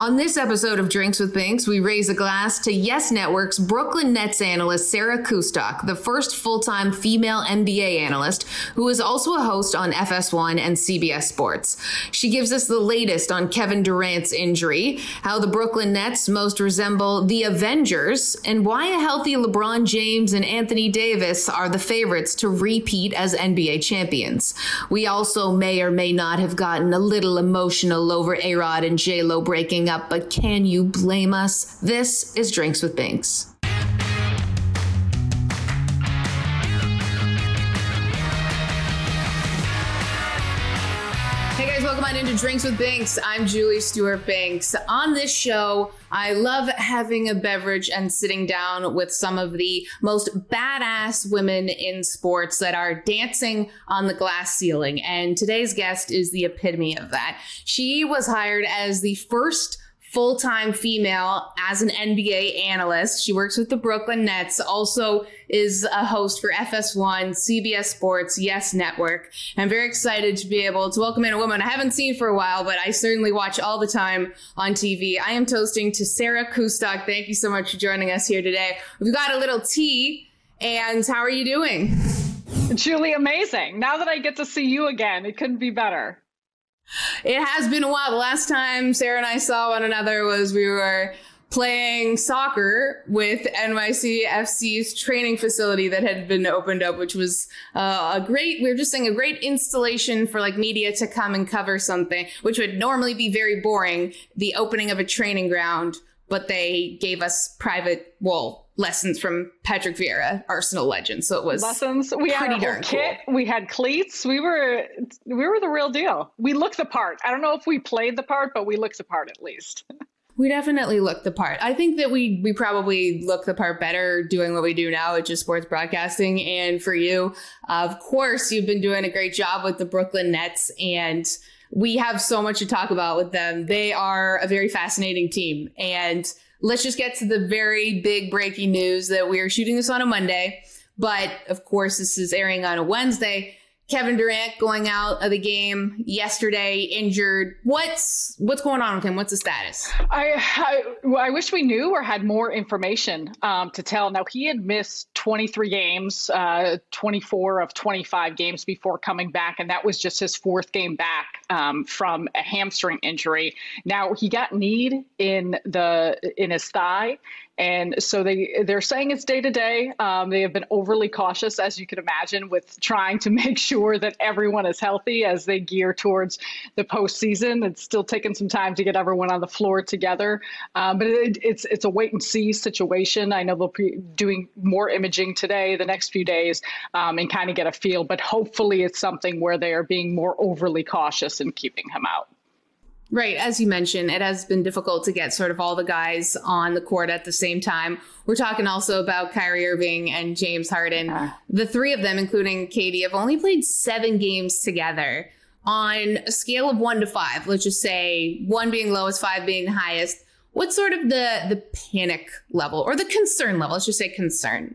On this episode of Drinks with Binks, we raise a glass to Yes Network's Brooklyn Nets analyst Sarah Kustok, the first full time female NBA analyst who is also a host on FS1 and CBS Sports. She gives us the latest on Kevin Durant's injury, how the Brooklyn Nets most resemble the Avengers, and why a healthy LeBron James and Anthony Davis are the favorites to repeat as NBA champions. We also may or may not have gotten a little emotional over A Rod and J Lo breaking up, but can you blame us? This is Drinks with Binks. Into Drinks with Binks. I'm Julie Stewart Binks. On this show, I love having a beverage and sitting down with some of the most badass women in sports that are dancing on the glass ceiling. And today's guest is the epitome of that. She was hired as the first full time female as an NBA analyst. She works with the Brooklyn Nets, also is a host for FS1, CBS Sports, Yes Network. I'm very excited to be able to welcome in a woman I haven't seen for a while, but I certainly watch all the time on TV. I am toasting to Sarah Kustok. Thank you so much for joining us here today. We've got a little tea, and how are you doing? Julie, amazing. Now that I get to see you again, it couldn't be better. It has been a while. The last time Sarah and I saw one another was we were playing soccer with NYCFC's training facility that had been opened up, which was uh, a great, we were just saying a great installation for like media to come and cover something, which would normally be very boring, the opening of a training ground, but they gave us private, well, lessons from Patrick Vieira, Arsenal legend. So it was lessons. We had a kit. Cool. We had cleats. We were we were the real deal. We looked the part. I don't know if we played the part, but we looked the part at least. We definitely looked the part. I think that we we probably look the part better doing what we do now, which is sports broadcasting. And for you, of course, you've been doing a great job with the Brooklyn Nets and we have so much to talk about with them. They are a very fascinating team and let's just get to the very big breaking news that we are shooting this on a Monday. But of course, this is airing on a Wednesday. Kevin Durant going out of the game yesterday, injured. What's what's going on with him? What's the status? I I, I wish we knew or had more information um, to tell. Now he had missed 23 games, uh, 24 of 25 games before coming back, and that was just his fourth game back um, from a hamstring injury. Now he got kneed in the in his thigh, and so they they're saying it's day to day. They have been overly cautious, as you can imagine, with trying to make sure that everyone is healthy as they gear towards the postseason. It's still taking some time to get everyone on the floor together, um, but it, it's it's a wait and see situation. I know they'll be doing more imaging today, the next few days, um, and kind of get a feel. But hopefully, it's something where they are being more overly cautious in keeping him out. Right. As you mentioned, it has been difficult to get sort of all the guys on the court at the same time. We're talking also about Kyrie Irving and James Harden. Uh, the three of them, including KD, have only played seven games together on a scale of one to five. Let's just say one being lowest, five being highest. What's sort of the the panic level or the concern level? Let's just say concern.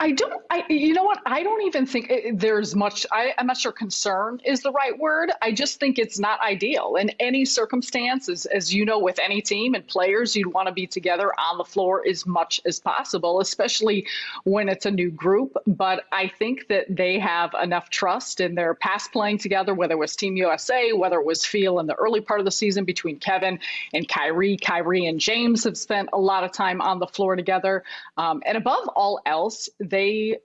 I don't, I, you know what? I don't even think there's much, I, am not sure concern is the right word. I just think it's not ideal in any circumstance. As, as you know, with any team and players, you'd want to be together on the floor as much as possible, especially when it's a new group. But I think that they have enough trust in their past playing together, whether it was Team USA, whether it was feel in the early part of the season between Kevin and Kyrie. Kyrie and James have spent a lot of time on the floor together. Um, and above all else, they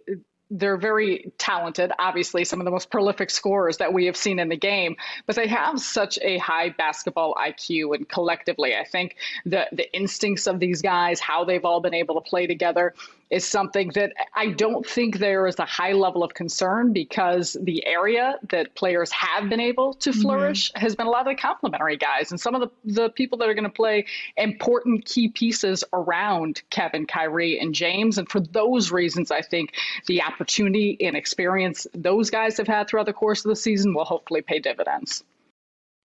they're very talented, obviously, some of the most prolific scorers that we have seen in the game, but they have such a high basketball IQ. And collectively, I think the, the instincts of these guys, how they've all been able to play together, is something that I don't think there is a high level of concern because the area that players have been able to mm-hmm. flourish mm-hmm. has been a lot of the complementary guys and some of the, the people that are going to play important key pieces around Kevin, Kyrie, and James. And for those reasons, I think the opportunity and experience those guys have had throughout the course of the season will hopefully pay dividends.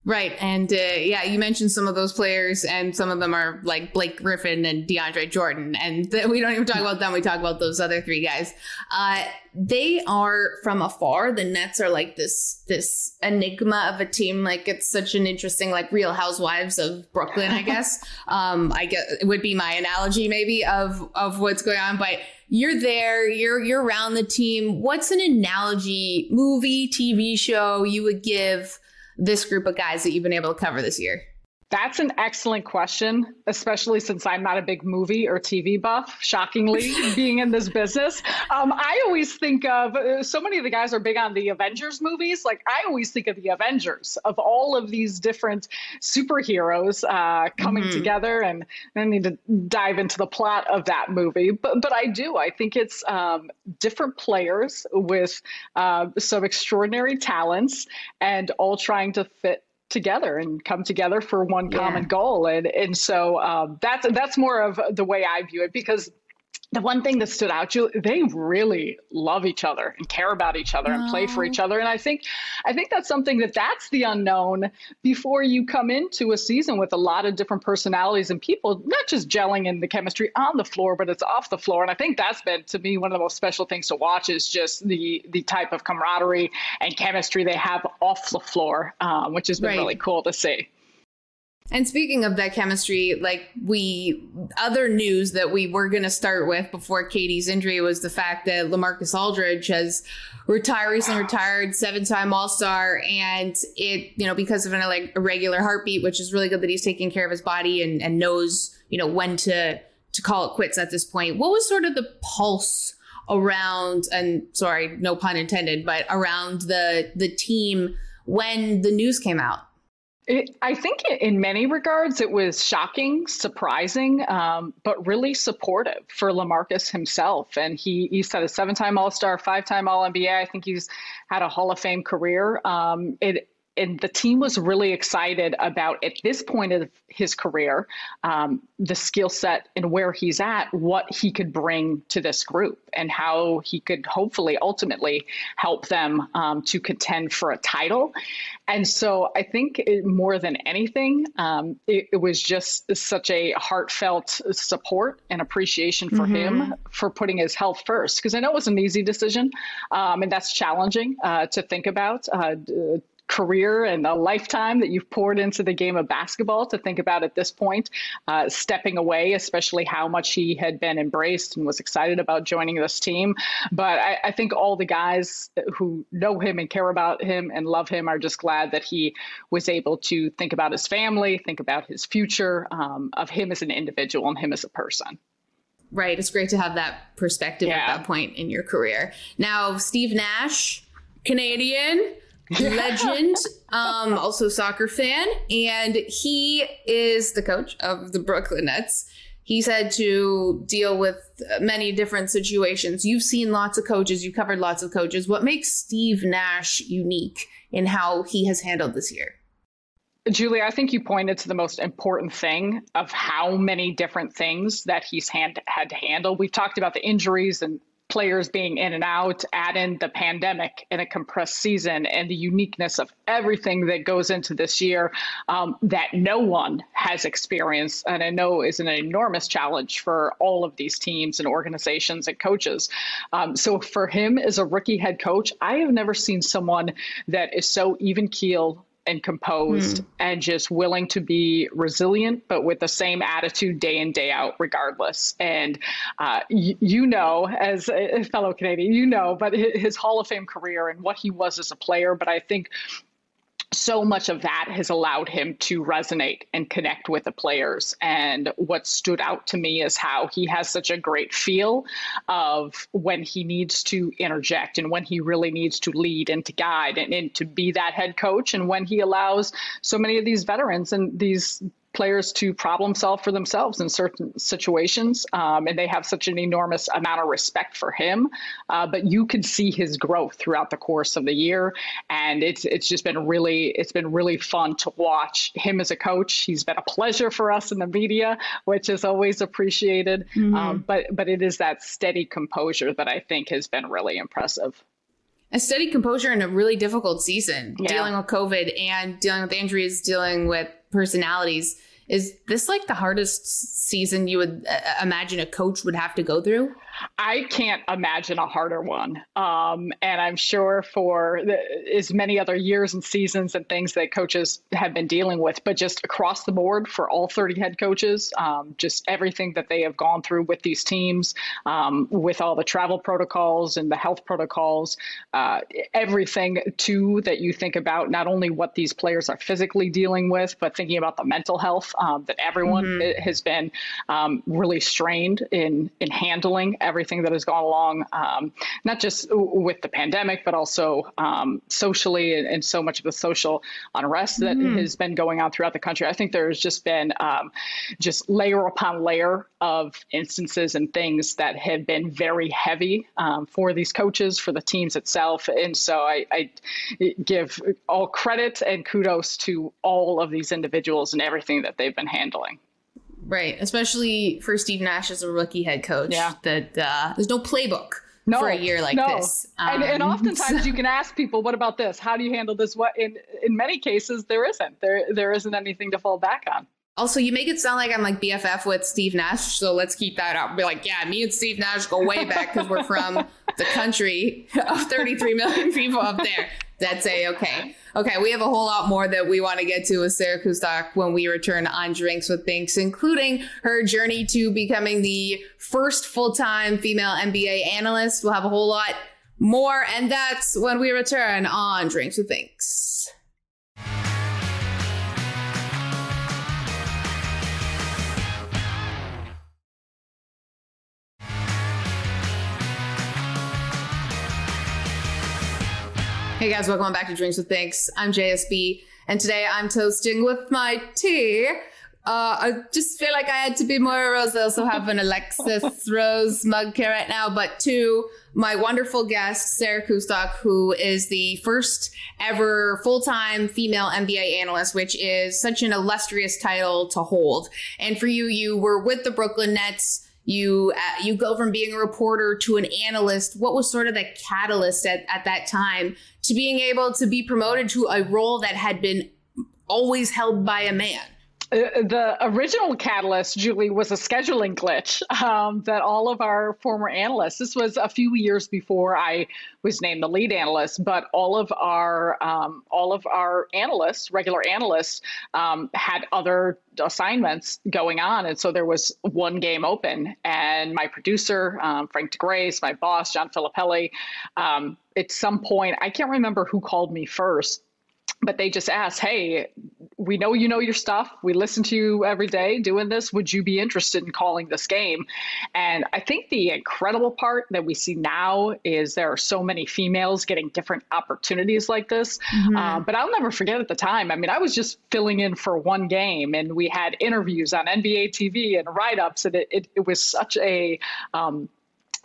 Right. And uh, yeah, you mentioned some of those players, and some of them are like Blake Griffin and DeAndre Jordan. And th- we don't even talk about them. We talk about those other three guys. Uh, they are from afar. The Nets are like this this enigma of a team. Like it's such an interesting, like Real Housewives of Brooklyn, I guess. um, I guess it would be my analogy maybe of of what's going on. But you're there. You're you're around the team. What's an analogy, movie, TV show you would give? This group of guys that you've been able to cover this year? That's an excellent question, especially since I'm not a big movie or TV buff, shockingly, being in this business. Um, I always think of uh, so many of the guys are big on the Avengers movies. Like, I always think of the Avengers, of all of these different superheroes uh, coming mm-hmm. together. And I need to dive into the plot of that movie. But, but I do. I think it's um, different players with uh, some extraordinary talents and all trying to fit together and come together for one yeah. common goal. And and so um, that's that's more of the way I view it because the one thing that stood out, Julie, they really love each other and care about each other and play for each other. And I think, I think that's something that that's the unknown before you come into a season with a lot of different personalities and people, not just gelling in the chemistry on the floor, but it's off the floor. And I think that's been to me one of the most special things to watch is just the the type of camaraderie and chemistry they have off the floor, um, which has been right. really cool to see. And speaking of that chemistry, like we, other news that we were going to start with before KD's injury was the fact that Lamarcus Aldridge has retired, recently retired, seven time All Star. And it, you know, because of an like irregular heartbeat, which is really good that he's taking care of his body and, and knows, you know, when to, to call it quits at this point. What was sort of the pulse around, and sorry, no pun intended, but around the, the team when the news came out? I think in many regards it was shocking, surprising, um, but really supportive for Lamarcus himself. And he he said a seven-time All-Star, five-time All-NBA. I think he's had a Hall of Fame career. Um, it and the team was really excited about at this point of his career um, the skill set and where he's at what he could bring to this group and how he could hopefully ultimately help them um, to contend for a title and so i think it, more than anything um, it, it, was just such a heartfelt support and appreciation for mm-hmm. him for putting his health first because i know it was an easy decision um, and that's challenging uh, to think about uh, career and a lifetime that you've poured into the game of basketball to think about at this point, uh, stepping away, especially how much he had been embraced and was excited about joining this team. But I, I think all the guys who know him and care about him and love him are just glad that he was able to think about his family, think about his future, um, of him as an individual and him as a person right it's great to have that perspective yeah. at that point in your career now steve nash canadian legend, um, also soccer fan, and he is the coach of the Brooklyn Nets. He's had to deal with many different situations. You've seen lots of coaches, you've covered lots of coaches. What makes Steve Nash unique in how he has handled this year? Julie, I think you pointed to the most important thing of how many different things that he's hand, had to handle. We've talked about the injuries and players being in and out, add in the pandemic and a compressed season and the uniqueness of everything that goes into this year um, that no one has experienced. And I know is an enormous challenge for all of these teams and organizations and coaches. Um, so for him as a rookie head coach, I have never seen someone that is so even keel and composed mm. and just willing to be resilient, but with the same attitude day in, day out, regardless. And uh, y- you know, as a fellow Canadian, you know, but his Hall of Fame career and what he was as a player. But I think so much of that has allowed him to resonate and connect with the players. And what stood out to me is how he has such a great feel of when he needs to interject and when he really needs to lead and to guide and, and to be that head coach. And when he allows so many of these veterans and these players to problem solve for themselves in certain situations. Um, and they have such an enormous amount of respect for him. Uh, but you can see his growth throughout the course of the year. And it's it's just been really it's been really fun to watch him as a coach. He's been a pleasure for us in the media, which is always appreciated. Mm-hmm. Um, but but it is that steady composure that I think has been really impressive a steady composure in a really difficult season, yeah. dealing with COVID and dealing with injuries, dealing with personalities. Is this like the hardest season you would uh, imagine a coach would have to go through? I can't imagine a harder one. Um, and I'm sure for the, as many other years and seasons and things that coaches have been dealing with, but just across the board for all 30 head coaches, um, just everything that they have gone through with these teams, um, with all the travel protocols and the health protocols, uh, everything too that you think about, not only what these players are physically dealing with, but thinking about the mental health um, that everyone mm-hmm. has been um, really strained in, in handling everything that has gone along, um, not just with the pandemic, but also um, socially and, and, so much of the social unrest that mm-hmm. has been going on throughout the country. I think there's just been um, just layer upon layer of instances and things that have been very heavy um, for these coaches, for the teams itself. And so I, I give all credit and kudos to all of these individuals and everything that they've been handling. Right, especially for Steve Nash as a rookie head coach. Yeah, that uh, there's no playbook no, for a year like no. this. Um, and, and um, oftentimes so. you can ask people, "What about this? How do you handle this?" What in in many cases there isn't. There there isn't anything to fall back on. Also, you make it sound like I'm like BFF with Steve Nash, so let's keep that up. Be like, yeah, me and Steve Nash go way back because we're from the country of 33 million people up there. That's a okay. Okay, we have a whole lot more that we want to get to with Sarah Kustok when we return on Drinks with Binks, including her journey to becoming the first full time female NBA analyst. We'll have a whole lot more, and that's when we return on Drinks with Binks. Hey guys, welcome back to Drinks with Binks. I'm JSB, and today I'm toasting with my tea. Uh, I just feel like I had to be more rose. I also have an Alexis Rose mug here right now, but to my wonderful guest, Sarah Kustok, who is the first ever full time female NBA analyst, which is such an illustrious title to hold. And for you, you were with the Brooklyn Nets you uh, you go from being a reporter to an analyst. What was sort of the catalyst at, at that time to being able to be promoted to a role that had been always held by a man the original catalyst, Julie, was a scheduling glitch um, that all of our former analysts, this was a few years before I was named the lead analyst, but all of our um, all of our analysts, regular analysts, um, had other assignments going on, and so there was one game open. And my producer, um, Frank DeGrace, my boss, John Filippelli, um, at some point, I can't remember who called me first but they just asked, "Hey, we know you know your stuff. We listen to you every day doing this. Would you be interested in calling this game?" And I think the incredible part that we see now is there are so many females getting different opportunities like this. Mm-hmm. Uh, but I'll never forget at the time. I mean, I was just filling in for one game, and we had interviews on NBA TV and write ups, and it, it, it was such a um,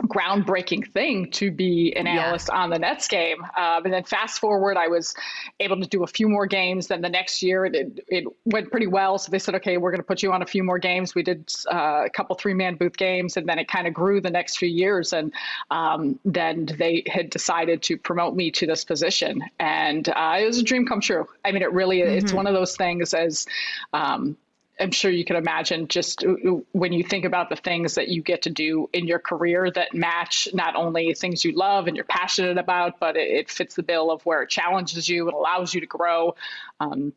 groundbreaking thing to be an analyst yeah. on the Nets game. Um, and then fast forward, I was able to do a few more games. Then the next year, it, it went pretty well. So they said, okay, we're going to put you on a few more games. We did uh, a couple three man booth games, and then it kind of grew the next few years. And um, then they had decided to promote me to this position. And uh, it was a dream come true. I mean, it really, mm-hmm. it's one of those things as, um, I'm sure you can imagine just when you think about the things that you get to do in your career that match not only things you love and you're passionate about, but it, it fits the bill of where it challenges you, it allows you to grow. Um,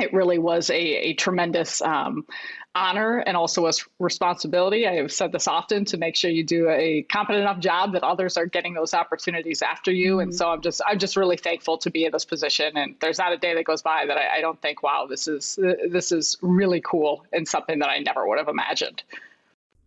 it really was a, a tremendous um, honor and also a responsibility. I have said this often to make sure you do a competent enough job that others are getting those opportunities after you. Mm-hmm. And so I'm just I'm just really thankful to be in this position. And there's not a day that goes by that I, I don't think, wow, this is this is really cool and something that I never would have imagined.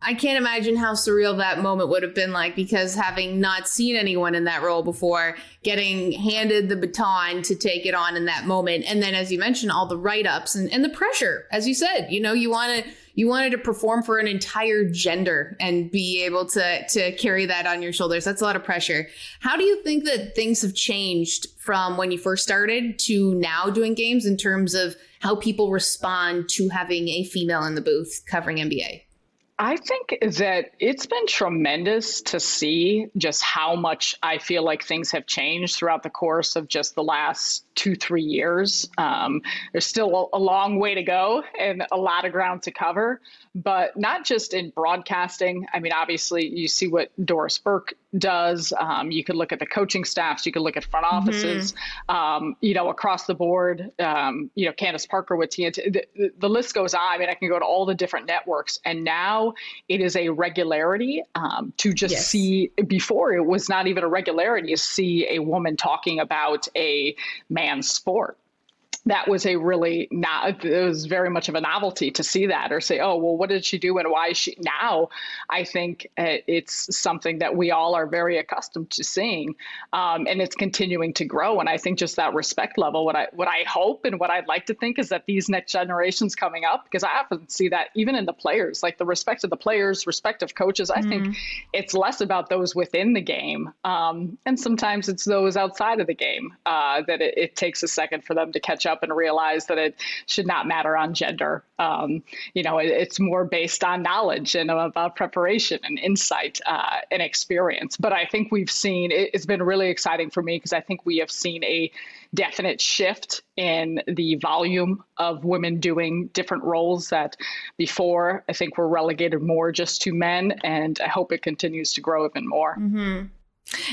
I can't imagine how surreal that moment would have been like because having not seen anyone in that role before, getting handed the baton to take it on in that moment. And then, as you mentioned, all the write ups and, and the pressure, as you said, you know, you want to. You wanted to perform for an entire gender and be able to to carry that on your shoulders. That's a lot of pressure. How do you think that things have changed from when you first started to now doing games in terms of how people respond to having a female in the booth covering NBA? I think that it's been tremendous to see just how much I feel like things have changed throughout the course of just the last two, three years. Um, there's still a, long way to go and a lot of ground to cover, but not just in broadcasting. I mean, obviously, you see what Doris Burke does. Um, you could look at the coaching staffs, you could look at front mm-hmm. offices, mm-hmm. um, you know, across the board. Um, you know, Candace Parker with TNT. The, the, list goes on. I mean, I can go to all the different networks, and now it is a regularity um, to just yes. see. Before it was not even a regularity to see a woman talking about a man's sport that was a really not it was very much of a novelty to see that or say oh well what did she do and why is she now i think uh, it's something that we all are very accustomed to seeing um, and it's continuing to grow and i think just that respect level what i what i hope and what i'd like to think is that these next generations coming up because i often see that even in the players like the respect of the players respect of coaches i mm-hmm. think it's less about those within the game um, and sometimes it's those outside of the game uh, that it, it takes a second for them to catch up up and realize that it should not matter on gender. Um, you know, it, it's more based on knowledge and about preparation and insight uh, and experience. But I think we've seen it, it's been really exciting for me because I think we have seen a definite shift in the volume of women doing different roles that before I think were relegated more just to men. And I hope it continues to grow even more. Mm-hmm.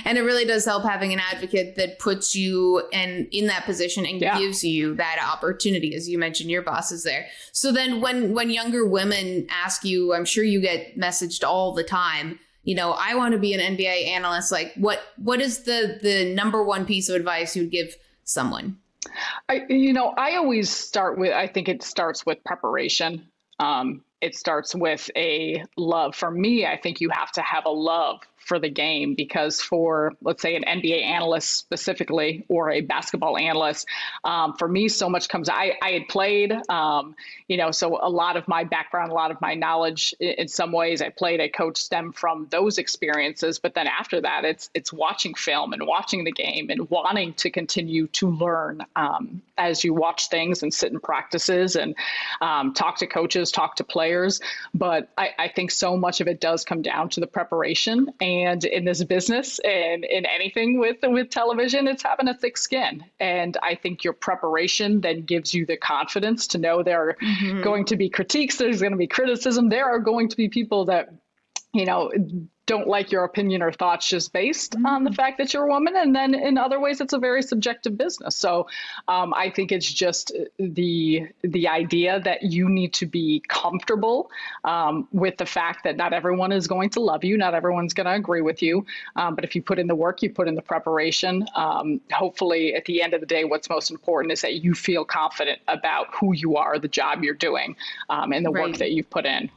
And it really does help having an advocate that puts you in in that position and yeah. gives you that opportunity. As you mentioned, your boss is there. So then when when younger women ask you, I'm sure you get messaged all the time, you know, I want to be an NBA analyst. Like what what is the the number one piece of advice you would give someone? I you know, I always start with I think it starts with preparation. Um, it starts with a love. For me, I think you have to have a love for the game because for let's say an NBA analyst specifically or a basketball analyst, um, for me so much comes. I I had played, um, you know, so a lot of my background, a lot of my knowledge, in some ways, I played, I coached stem from those experiences. But then after that, it's it's watching film and watching the game and wanting to continue to learn um, as you watch things and sit in practices and um, talk to coaches, talk to players. But I, I think so much of it does come down to the preparation and in this business and in anything with with television, it's having a thick skin. And I think your preparation then gives you the confidence to know there are mm-hmm. going to be critiques, there's going to be criticism, there are going to be people that you know don't like your opinion or thoughts just based mm-hmm. on the fact that you're a woman. And then in other ways, it's a very subjective business. So um, I think it's just the the idea that you need to be comfortable um, with the fact that not everyone is going to love you, not everyone's going to agree with you. Um, but if you put in the work, you put in the preparation. Um, hopefully, at the end of the day, what's most important is that you feel confident about who you are, the job you're doing, um, and the right. work that you've put in.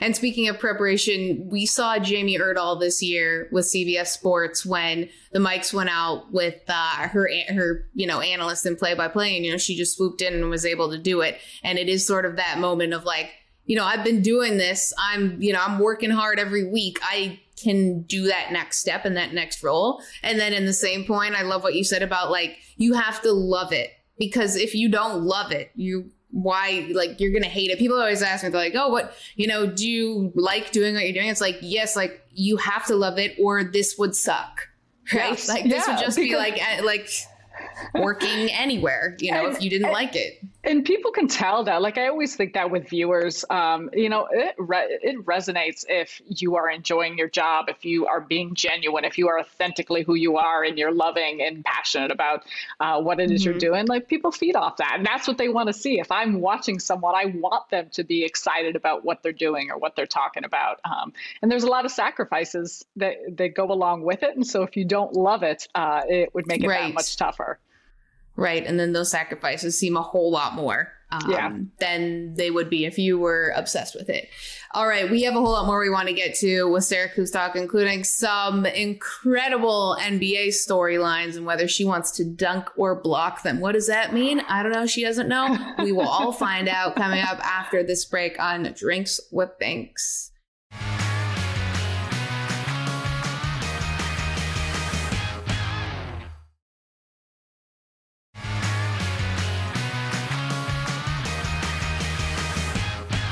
And speaking of preparation, we saw Jamie Erdahl this year with CBS Sports when the mics went out with uh, her her you know analyst and play by play, and you know she just swooped in and was able to do it. And it is sort of that moment of like, you know, I've been doing this. I'm you know I'm working hard every week. I can do that next step and that next role. And then in the same point, I love what you said about like you have to love it because if you don't love it, you why like you're gonna hate it. People always ask me, they're like, "Oh, what you know? Do you like doing what you're doing?" It's like, yes, like you have to love it, or this would suck, right? Yes. Like this yeah, would just be like eh, like working anywhere, you know, and, if you didn't and, like it. And people can tell that. Like I always think that with viewers, um, you know, it re- it resonates if you are enjoying your job, if you are being genuine, if you are authentically who you are, and you're loving and passionate about uh, what it is mm-hmm. you're doing. Like people feed off that, and that's what they want to see. If I'm watching someone, I want them to be excited about what they're doing or what they're talking about. Um, and there's a lot of sacrifices that that go along with it, and so if you don't love it, uh, it would make it right. that much tougher right? And then those sacrifices seem a whole lot more um, yeah. than they would be if you were obsessed with it. All right, we have a whole lot more we want to get to with Sarah Kustok, including some incredible NBA storylines and whether she wants to dunk or block them. What does that mean? I don't know. She doesn't know. we will all find out coming up after this break on Drinks with Binks.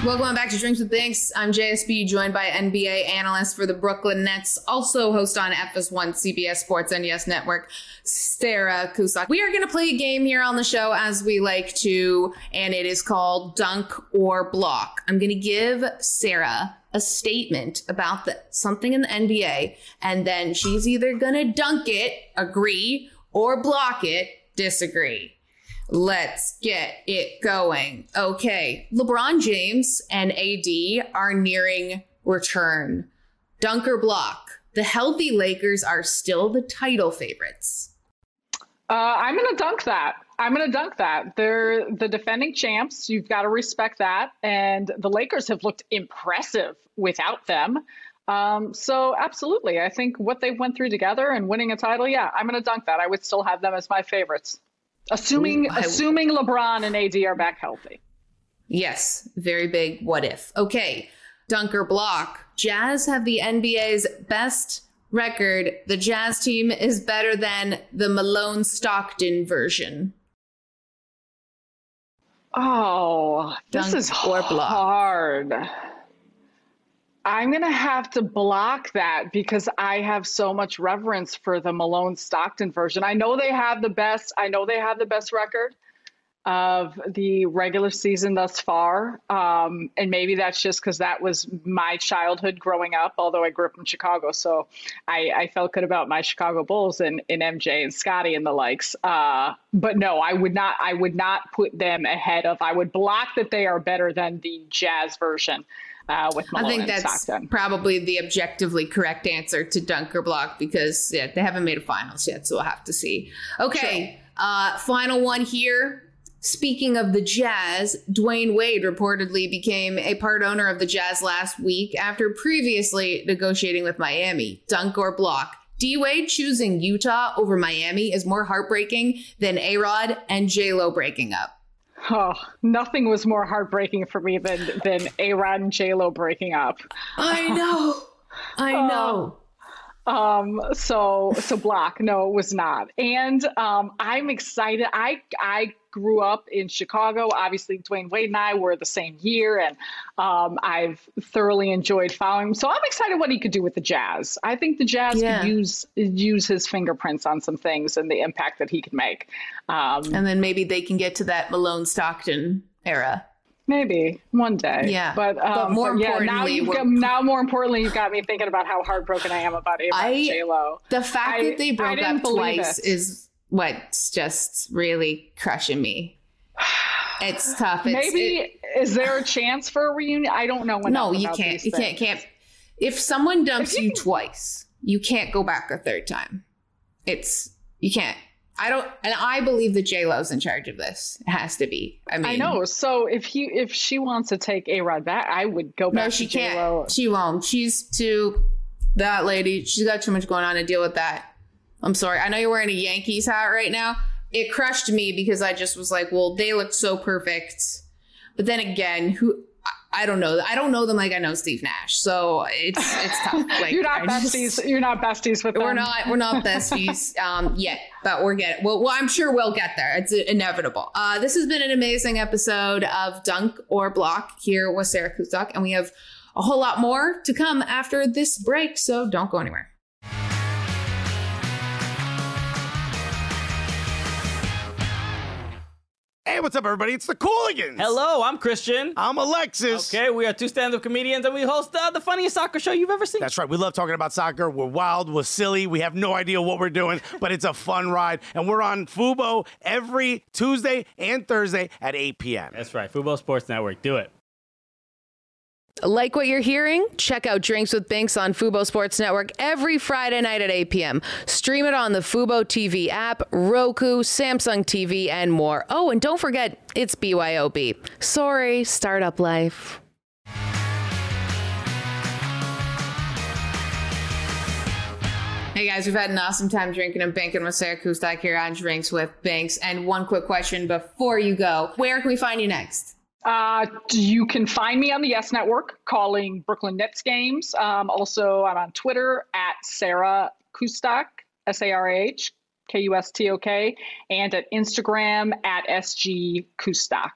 Welcome back to Drinks with Binks. I'm JSB, joined by NBA analyst for the Brooklyn Nets, also host on FS1 CBS Sports and Yes Network, Sarah Kustok. We are going to play a game here on the show as we like to, and it is called Dunk or Block. I'm going to give Sarah a statement about the, something in the NBA, and then she's either going to dunk it, agree, or block it, disagree. Let's get it going. Okay. LeBron James and AD are nearing return. Dunk or block. The healthy Lakers are still the title favorites. Uh, I'm going to dunk that. I'm going to dunk that. They're the defending champs. You've got to respect that. And the Lakers have looked impressive without them. Um, so, absolutely. I think what they went through together and winning a title, yeah, I'm going to dunk that. I would still have them as my favorites. Assuming Ooh, I, assuming LeBron and AD are back healthy. Yes, very big what if. Okay, Dunk or Block. Jazz have the NBA's best record. The Jazz team is better than the Malone Stockton version. Oh, this Dunk is or block. hard. I'm going to have to block that because I have so much reverence for the Malone Stockton version. I know they have the best, I know they have the best record of the regular season thus far. Um, and maybe that's just because that was my childhood growing up, although I grew up in Chicago. So I, I felt good about my Chicago Bulls and, and MJ and Scottie and the likes. Uh, but no, I would not, I would not put them ahead of, I would block that they are better than the Jazz version uh, with Malone I think that's probably the objectively correct answer to Dunk or Block because yeah, they haven't made a finals yet, so we'll have to see. Okay, uh, final one here. Speaking of the Jazz, Dwyane Wade reportedly became a part owner of the Jazz last week after previously negotiating with Miami. Dunk or block? D Wade choosing Utah over Miami is more heartbreaking than A Rod and J Lo breaking up. Oh, nothing was more heartbreaking for me than than A Rod and J Lo breaking up. I know. I know. Oh. Um so so block no it was not and um i'm excited i i grew up in Chicago. Obviously, Dwyane Wade and I were the same year, and um, I've thoroughly enjoyed following him. So I'm excited what he could do with the Jazz. I think the Jazz yeah. could use use his fingerprints on some things and the impact that he could make. Um, and then maybe they can get to that Malone Stockton era. Maybe one day. Yeah. But, um, but more but yeah, now you've got, now more importantly, you've got me thinking about how heartbroken I am about Ava J Lo. The fact I, that they broke up twice is what's just really crushing me. It's tough. It's, Maybe it, is there a chance for a reunion? I don't know. No, you can't. You can't. Can't. If someone dumps if you, you twice, you can't go back a third time. It's you can't. I don't, and I believe that J Lo's in charge of this. It has to be. I mean, I know. So if he, if she wants to take A Rod back, I would go back. No, she can't. J-Lo. She won't. She's too that lady. She's got too much going on to deal with that. I'm sorry. I know you're wearing a Yankees hat right now. It crushed me because I just was like, well, they look so perfect. But then again, who I don't know. I don't know them like I know Steve Nash, so it's it's tough. Like you're not I besties. Just, you're not besties with we're them. not. We're not besties um, yet, but we're getting. Well, well, I'm sure we'll get there. It's inevitable. Uh, this has been an amazing episode of Dunk or Block here with Sarah Kustok, and we have a whole lot more to come after this break. So don't go anywhere. Hey, what's up, everybody? It's the Cooligans. Hello, I'm Christian. I'm Alexis. Okay, we are two stand-up comedians, and we host uh, the funniest soccer show you've ever seen. That's right. We love talking about soccer. We're wild. We're silly. We have no idea what we're doing, but it's a fun ride. And we're on Fubo every Tuesday and Thursday at 8 p.m. That's right. Fubo Sports Network. Do it. Like what you're hearing? Check out Drinks with Binks on Fubo Sports Network every Friday night at 8 p.m. Stream it on the Fubo TV app, Roku, Samsung TV, and more. Oh, and don't forget, it's BYOB. Sorry, startup life. Hey guys, we've had an awesome time drinking and banking with Sarah Kustok here on Drinks with Binks. And one quick question before you go Where can we find you next? Uh, you can find me on the Yes Network calling Brooklyn Nets games. Um, also, I'm on Twitter at Sarah Kustok, S A R A H K U S T O K, and at Instagram at SG Kustok.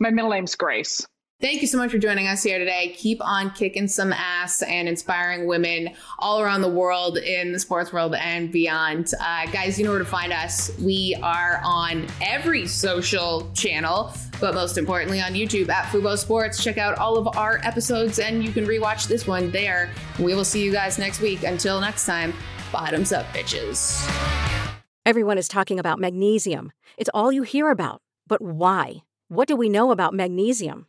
My middle name's Grace. Thank you so much for joining us here today. Keep on kicking some ass and inspiring women all around the world in the sports world and beyond. Uh, guys, you know where to find us. We are on every social channel, but most importantly on YouTube at Fubo Sports. Check out all of our episodes and you can rewatch this one there. We will see you guys next week. Until next time, bottoms up, bitches. Everyone is talking about magnesium. It's all you hear about. But why? What do we know about magnesium?